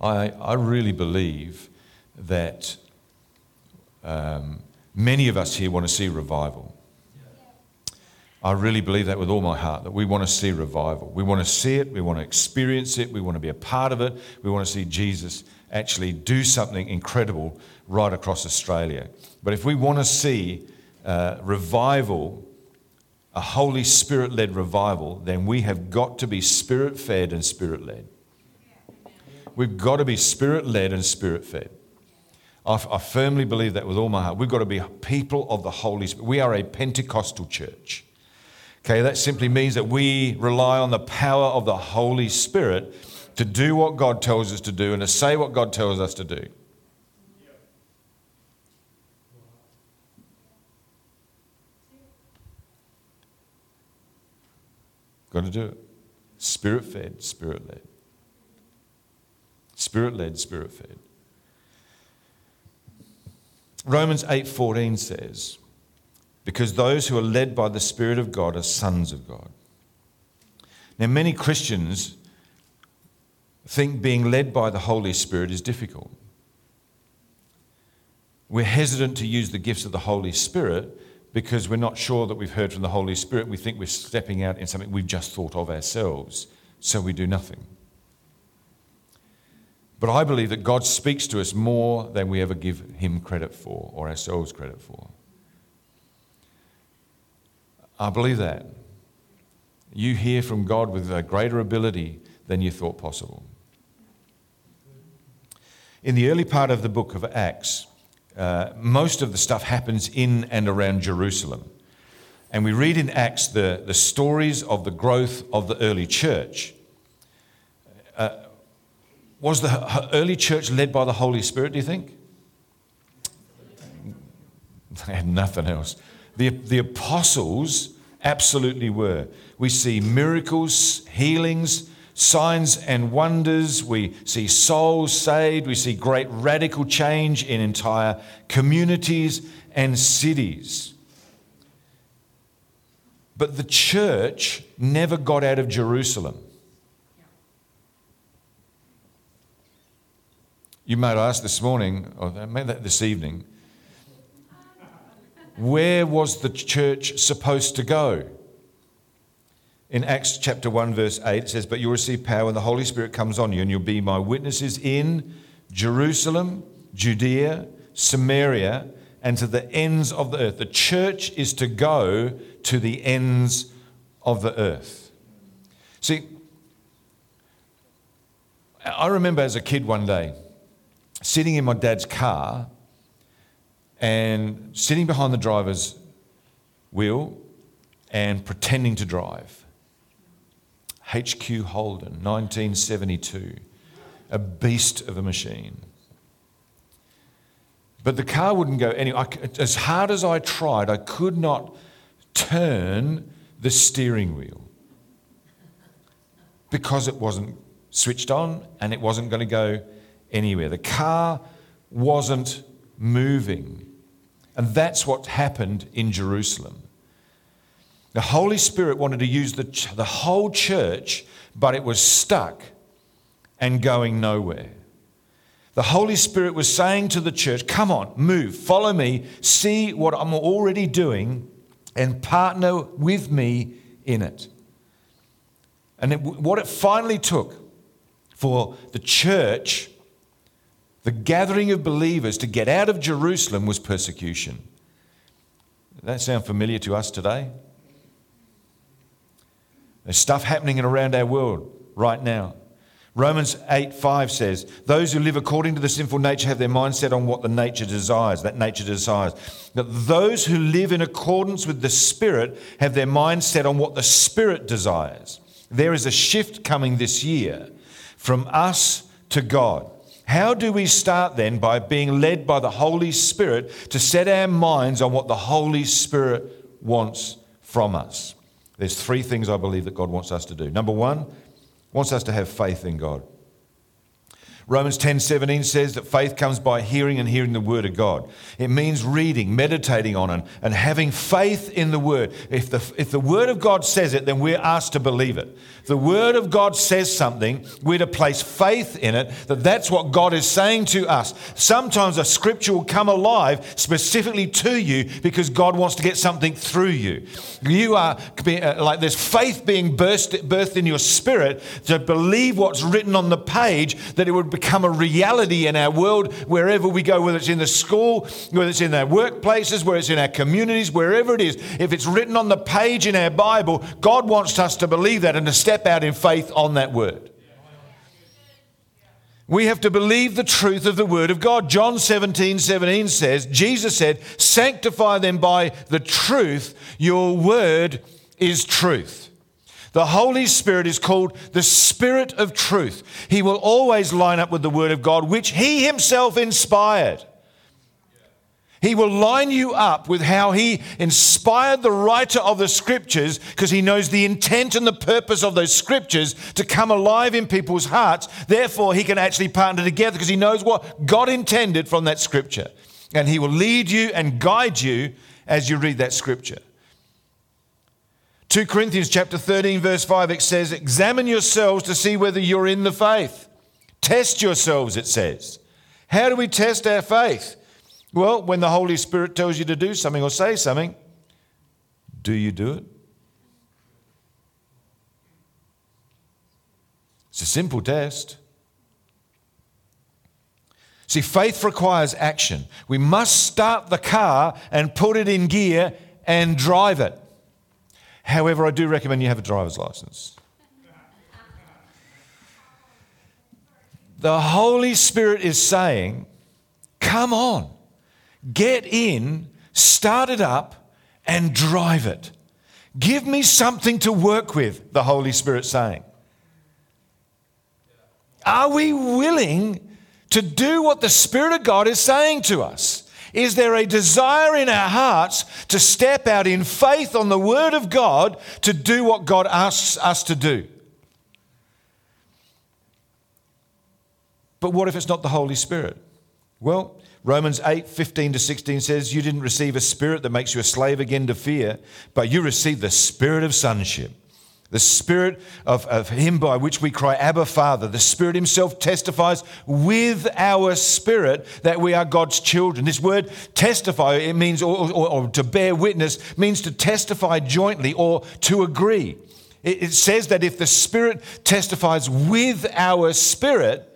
I, I really believe that um, many of us here want to see revival. I really believe that with all my heart, that we want to see revival. We want to see it, we want to experience it, we want to be a part of it, we want to see Jesus actually do something incredible right across Australia. But if we want to see uh, revival, a Holy Spirit led revival, then we have got to be spirit fed and spirit led. We've got to be spirit led and spirit fed. I, I firmly believe that with all my heart. We've got to be people of the Holy Spirit. We are a Pentecostal church. Okay, that simply means that we rely on the power of the Holy Spirit to do what God tells us to do and to say what God tells us to do. Got to do it. Spirit fed, spirit led. Spirit led, spirit fed. Romans 8:14 says, because those who are led by the Spirit of God are sons of God. Now, many Christians think being led by the Holy Spirit is difficult. We're hesitant to use the gifts of the Holy Spirit because we're not sure that we've heard from the Holy Spirit. We think we're stepping out in something we've just thought of ourselves, so we do nothing. But I believe that God speaks to us more than we ever give Him credit for or ourselves credit for. I believe that. You hear from God with a greater ability than you thought possible. In the early part of the book of Acts, uh, most of the stuff happens in and around Jerusalem. And we read in Acts the, the stories of the growth of the early church. Uh, was the early church led by the Holy Spirit, do you think? They had nothing else. The, the apostles absolutely were. We see miracles, healings, signs and wonders. We see souls saved. We see great radical change in entire communities and cities. But the church never got out of Jerusalem. You might ask this morning, or maybe this evening, where was the church supposed to go? In Acts chapter 1, verse 8, it says, But you'll receive power when the Holy Spirit comes on you, and you'll be my witnesses in Jerusalem, Judea, Samaria, and to the ends of the earth. The church is to go to the ends of the earth. See, I remember as a kid one day sitting in my dad's car and sitting behind the driver's wheel and pretending to drive. HQ Holden, 1972, a beast of a machine. But the car wouldn't go anywhere. As hard as I tried, I could not turn the steering wheel because it wasn't switched on and it wasn't going to go anywhere. The car wasn't moving. And that's what happened in Jerusalem. The Holy Spirit wanted to use the, the whole church, but it was stuck and going nowhere. The Holy Spirit was saying to the church, Come on, move, follow me, see what I'm already doing, and partner with me in it. And it, what it finally took for the church the gathering of believers to get out of Jerusalem was persecution. That sound familiar to us today? There's stuff happening around our world right now. Romans 8 5 says, Those who live according to the sinful nature have their mind set on what the nature desires, that nature desires. But those who live in accordance with the Spirit have their mind set on what the Spirit desires. There is a shift coming this year from us to God. How do we start then? By being led by the Holy Spirit to set our minds on what the Holy Spirit wants from us. There's three things I believe that God wants us to do. Number one, wants us to have faith in God. Romans 10 17 says that faith comes by hearing and hearing the word of God. It means reading, meditating on it, and having faith in the word. If the, if the word of God says it, then we're asked to believe it. If the word of God says something, we're to place faith in it that that's what God is saying to us. Sometimes a scripture will come alive specifically to you because God wants to get something through you. You are uh, like there's faith being burst, birthed in your spirit to believe what's written on the page that it would become a reality in our world wherever we go, whether it's in the school, whether it's in our workplaces, whether it's in our communities, wherever it is. If it's written on the page in our Bible, God wants us to believe that and to step out in faith on that word. We have to believe the truth of the word of God. John 17, 17 says, Jesus said, Sanctify them by the truth. Your word is truth. The Holy Spirit is called the Spirit of truth. He will always line up with the Word of God, which He Himself inspired. He will line you up with how He inspired the writer of the Scriptures because He knows the intent and the purpose of those Scriptures to come alive in people's hearts. Therefore, He can actually partner together because He knows what God intended from that Scripture. And He will lead you and guide you as you read that Scripture. 2 Corinthians chapter 13 verse 5 it says examine yourselves to see whether you're in the faith. Test yourselves it says. How do we test our faith? Well, when the Holy Spirit tells you to do something or say something, do you do it? It's a simple test. See, faith requires action. We must start the car and put it in gear and drive it. However, I do recommend you have a driver's license. The Holy Spirit is saying, Come on, get in, start it up, and drive it. Give me something to work with, the Holy Spirit saying. Are we willing to do what the Spirit of God is saying to us? Is there a desire in our hearts to step out in faith on the Word of God to do what God asks us to do? But what if it's not the Holy Spirit? Well, Romans 8, 15 to 16 says, You didn't receive a spirit that makes you a slave again to fear, but you received the spirit of sonship the Spirit of, of Him by which we cry, Abba, Father. The Spirit Himself testifies with our spirit that we are God's children. This word testify, it means, or, or, or to bear witness, means to testify jointly or to agree. It, it says that if the Spirit testifies with our spirit,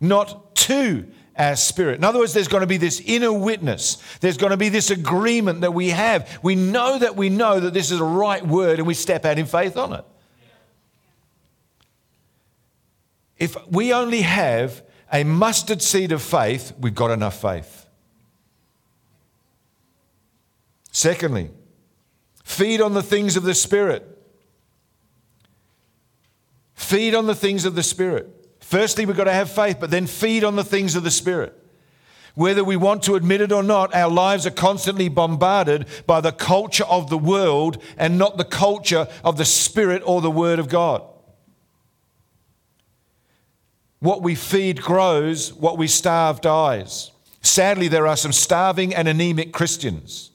not to our spirit. In other words, there's going to be this inner witness. There's going to be this agreement that we have. We know that we know that this is a right word and we step out in faith on it. If we only have a mustard seed of faith, we've got enough faith. Secondly, feed on the things of the Spirit. Feed on the things of the Spirit. Firstly, we've got to have faith, but then feed on the things of the Spirit. Whether we want to admit it or not, our lives are constantly bombarded by the culture of the world and not the culture of the Spirit or the Word of God. What we feed grows, what we starve dies. Sadly, there are some starving and anemic Christians.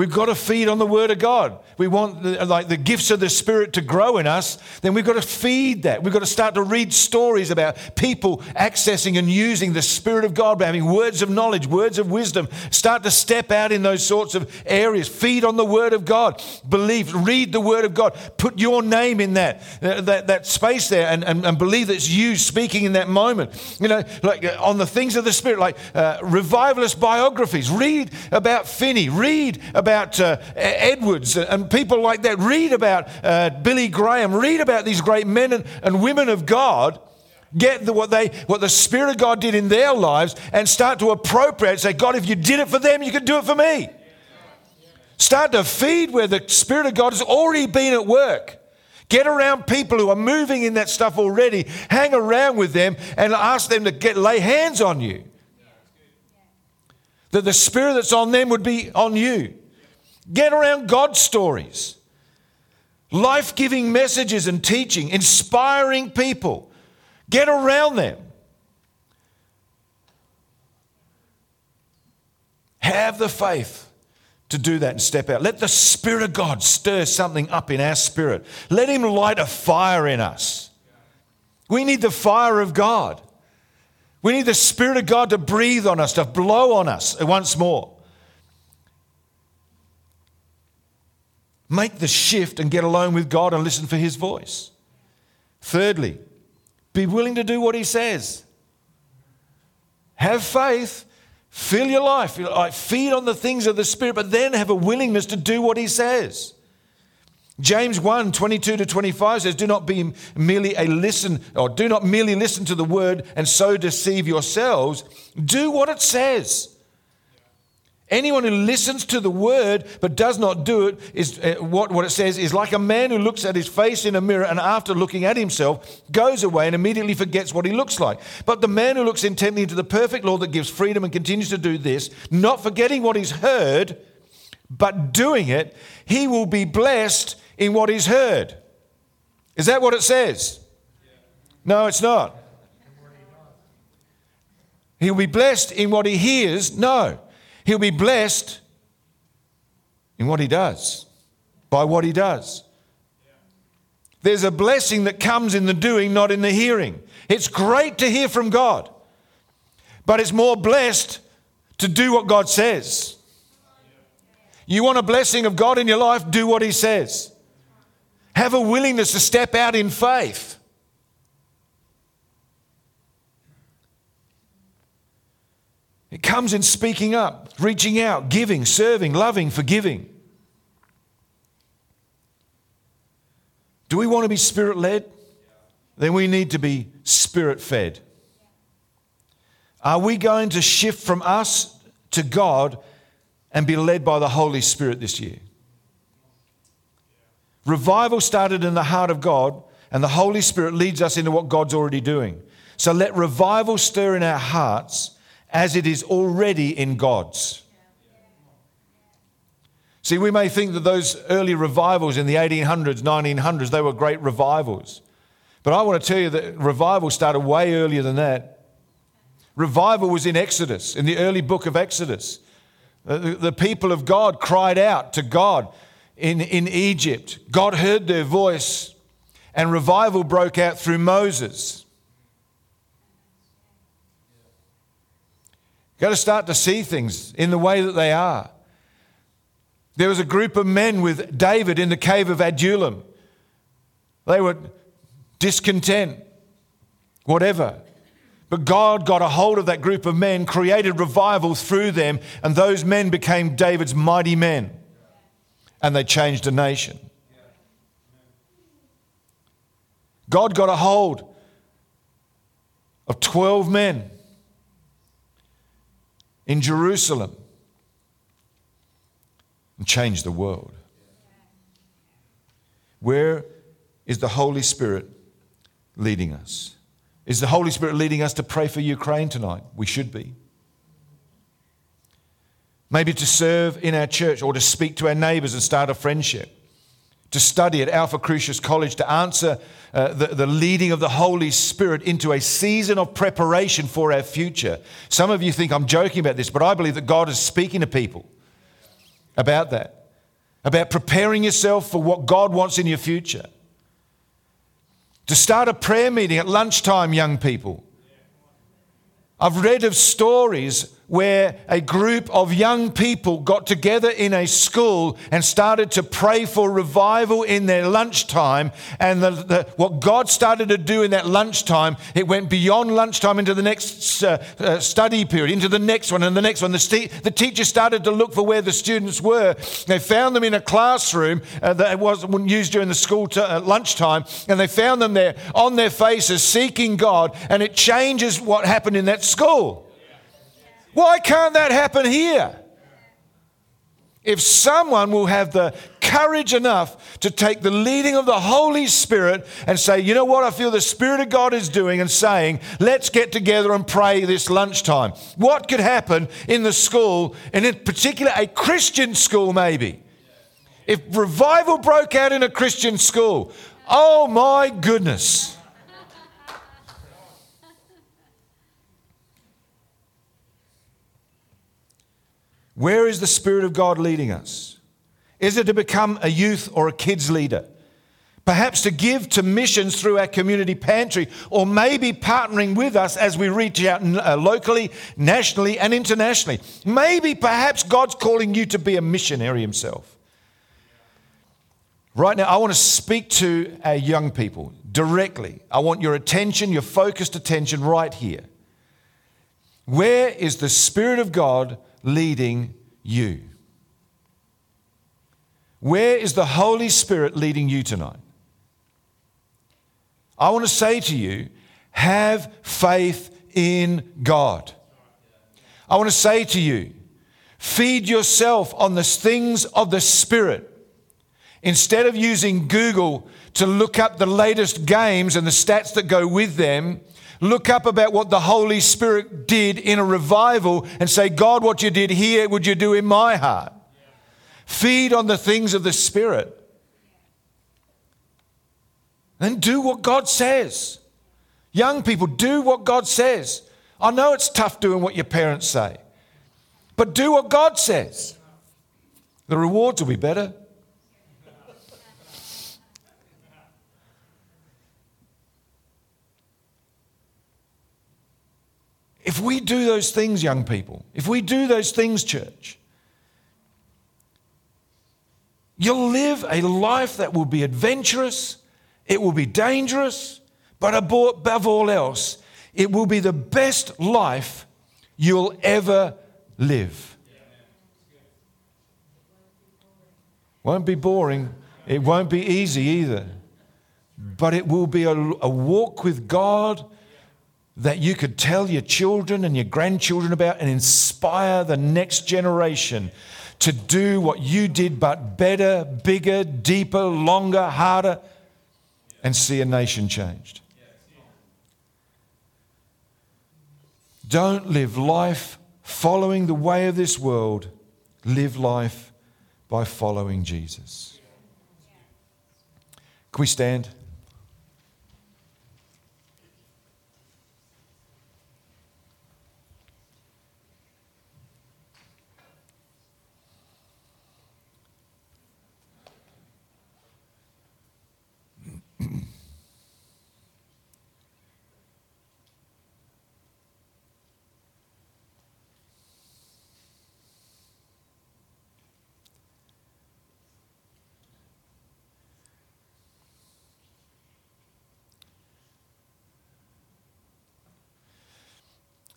We've got to feed on the Word of God. We want the, like the gifts of the Spirit to grow in us. Then we've got to feed that. We've got to start to read stories about people accessing and using the Spirit of God, having words of knowledge, words of wisdom. Start to step out in those sorts of areas. Feed on the Word of God. Believe. Read the Word of God. Put your name in that uh, that, that space there, and, and, and believe that it's you speaking in that moment. You know, like uh, on the things of the Spirit, like uh, revivalist biographies. Read about Finney. Read about about uh, Edwards and people like that. Read about uh, Billy Graham. Read about these great men and, and women of God. Get the, what, they, what the Spirit of God did in their lives and start to appropriate. Say, God, if you did it for them, you can do it for me. Start to feed where the Spirit of God has already been at work. Get around people who are moving in that stuff already. Hang around with them and ask them to get lay hands on you. That the spirit that's on them would be on you. Get around God stories. life giving messages and teaching, inspiring people. Get around them. Have the faith to do that and step out. Let the Spirit of God stir something up in our spirit. Let Him light a fire in us. We need the fire of God. We need the Spirit of God to breathe on us, to blow on us once more. Make the shift and get alone with God and listen for His voice. Thirdly, be willing to do what He says. Have faith, fill your life, feed on the things of the Spirit, but then have a willingness to do what He says. James 1 22 to 25 says, Do not be merely a listen, or do not merely listen to the word and so deceive yourselves. Do what it says. Anyone who listens to the word but does not do it is uh, what, what it says is like a man who looks at his face in a mirror and after looking at himself goes away and immediately forgets what he looks like. But the man who looks intently into the perfect law that gives freedom and continues to do this, not forgetting what he's heard, but doing it, he will be blessed in what he's heard. Is that what it says? No, it's not. He'll be blessed in what he hears. No. He'll be blessed in what he does, by what he does. There's a blessing that comes in the doing, not in the hearing. It's great to hear from God, but it's more blessed to do what God says. You want a blessing of God in your life? Do what He says. Have a willingness to step out in faith. It comes in speaking up, reaching out, giving, serving, loving, forgiving. Do we want to be spirit led? Then we need to be spirit fed. Are we going to shift from us to God and be led by the Holy Spirit this year? Revival started in the heart of God, and the Holy Spirit leads us into what God's already doing. So let revival stir in our hearts as it is already in God's. See, we may think that those early revivals in the 1800s, 1900s, they were great revivals. But I want to tell you that revival started way earlier than that. Revival was in Exodus, in the early book of Exodus. The, people of God cried out to God in, in Egypt. God heard their voice, and revival broke out through Moses. You've got to start to see things in the way that they are. There was a group of men with David in the cave of Adullam. They were discontent, whatever. But God got a hold of that group of men, created revival through them, and those men became David's mighty men. And they changed a nation. God got a hold of 12 men in Jerusalem and change the world. Where is the Holy Spirit leading us? Is the Holy Spirit leading us to pray for Ukraine tonight? We should be. Maybe to serve in our church or to speak to our neighbors and start a friendship to study at Alpha Crucis College, to answer uh, the, the leading of the Holy Spirit into a season of preparation for our future. Some of you think I'm joking about this, but I believe that God is speaking to people about that, about preparing yourself for what God wants in your future. To start a prayer meeting at lunchtime, young people. I've read of stories where a group of young people got together in a school and started to pray for revival in their lunchtime. And the, the, what God started to do in that lunchtime, it went beyond lunchtime into the next uh, uh, study period, into the next one and the next one. The, st- the teachers started to look for where the students were. They found them in a classroom uh, that wasn't used during the school t- uh, lunchtime, and they found them there on their faces seeking God, and it changes what happened in that school. Why can't that happen here? If someone will have the courage enough to take the leading of the Holy Spirit and say, you know what, I feel the Spirit of God is doing, and saying, let's get together and pray this lunchtime. What could happen in the school, and in particular a Christian school maybe, If revival broke out in a Christian school, oh my goodness. Where is the Spirit of God leading us? Is it to become a youth or a kids leader? Perhaps to give to missions through our community pantry, or maybe partnering with us as we reach out uh, locally, nationally, and internationally. Maybe perhaps God's calling you to be a missionary Himself. Right now, I want to speak to our young people directly. I want your attention, your focused attention right here. Where is the Spirit of God leading you? Where is the Holy Spirit leading you tonight? I want to say to you, have faith in God. I want to say to you, feed yourself on the things of the Spirit. Instead of using Google to look up the latest games and the stats that go with them, Look up about what the Holy Spirit did in a revival and say, God, what you did here, would you do in my heart? Feed on the things of the Spirit. And do what God says. Young people, do what God says. I know it's tough doing what your parents say, but do what God says. The rewards will be better. If we do those things, young people, if we do those things, church, you'll live a life that will be adventurous, it will be dangerous, but above all else, it will be the best life you'll ever live. Won't be boring, it won't be easy either, but it will be a, a walk with God that you could tell your children and your grandchildren about and inspire the next generation to do what you did, but better, bigger, deeper, longer, harder, and see a nation changed. Don't live life following the way of this world, live life by following Jesus. Can we stand?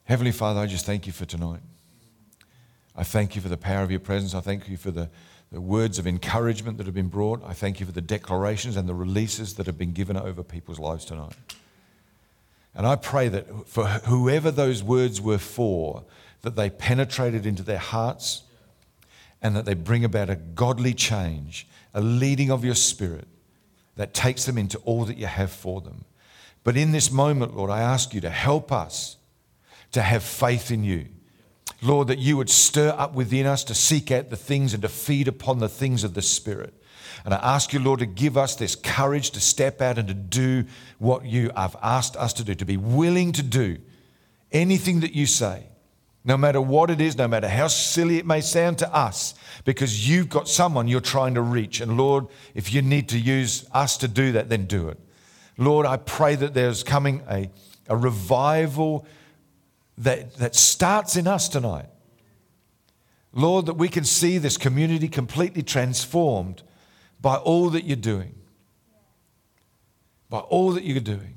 Heavenly Father, I just thank you for tonight. I thank you for the power of your presence. I thank you for the, the words of encouragement that have been brought. I thank you for the declarations and the releases that have been given over people's lives tonight. And I pray that for whoever those words were for, that they penetrated into their hearts and that they bring about a godly change, a leading of your spirit that takes them into all that you have for them. But in this moment, Lord, I ask you to help us to have faith in you. Lord, that you would stir up within us to seek out the things and to feed upon the things of the Spirit. And I ask you, Lord, to give us this courage to step out and to do what you have asked us to do, to be willing to do anything that you say, no matter what it is, no matter how silly it may sound to us, because you've got someone you're trying to reach. And Lord, if you need to use us to do that, then do it. Lord, I pray that there's coming a, a revival that, that starts in us tonight. Lord, that we can see this community completely transformed by all that you're doing. By all that you're doing.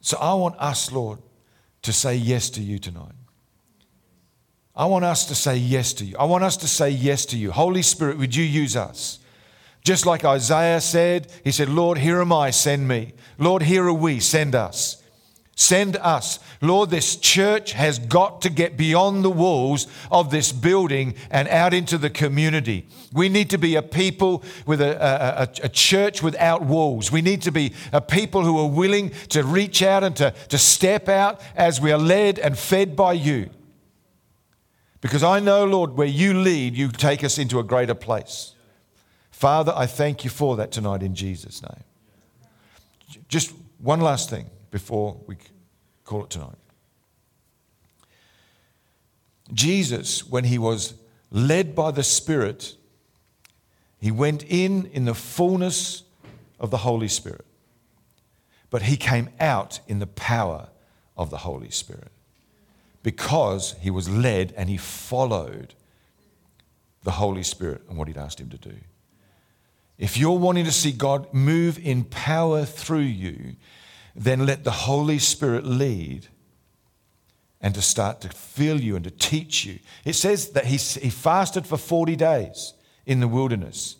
So I want us, Lord, to say yes to you tonight. I want us to say yes to you. I want us to say yes to you. Holy Spirit, would you use us? Just like Isaiah said, he said, Lord, here am I, send me. Lord, here are we, send us. Send us. Lord, this church has got to get beyond the walls of this building and out into the community. We need to be a people with a, a, a, church without walls. We need to be a people who are willing to reach out and to, to step out as we are led and fed by you. Because I know, Lord, where you lead, you take us into a greater place. Father, I thank you for that tonight in Jesus' name. Just one last thing before we call it tonight. Jesus, when he was led by the Spirit, he went in in the fullness of the Holy Spirit, but he came out in the power of the Holy Spirit because he was led and he followed the Holy Spirit and what he'd asked him to do. If you're wanting to see God move in power through you, then let the Holy Spirit lead and to start to fill you and to teach you. It says that he, he fasted for 40 days in the wilderness.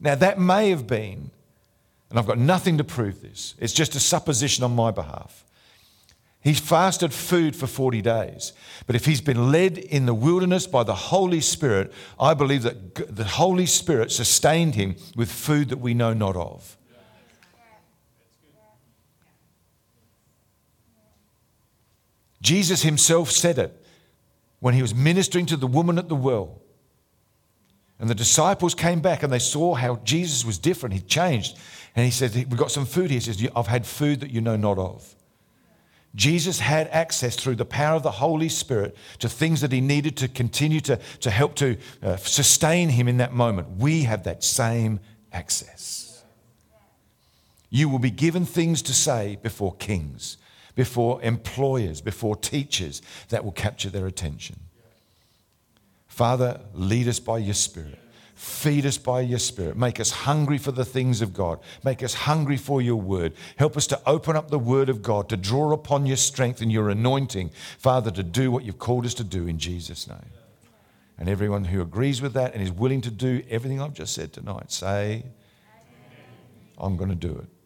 Now, that may have been, and I've got nothing to prove this, it's just a supposition on my behalf. He fasted food for 40 days. But if he's been led in the wilderness by the Holy Spirit, I believe that the Holy Spirit sustained him with food that we know not of. Jesus himself said it when he was ministering to the woman at the well. And the disciples came back and they saw how Jesus was different. He changed. And he said, We've got some food here. He says, I've had food that you know not of. Jesus had access through the power of the Holy Spirit to things that he needed to continue to, to help to uh, sustain him in that moment. We have that same access. You will be given things to say before kings, before employers, before teachers that will capture their attention. Father, lead us by your Spirit. Feed us by your Spirit. Make us hungry for the things of God. Make us hungry for your word. Help us to open up the word of God, to draw upon your strength and your anointing, Father, to do what you've called us to do in Jesus' name. And everyone who agrees with that and is willing to do everything I've just said tonight, say, I'm going to do it.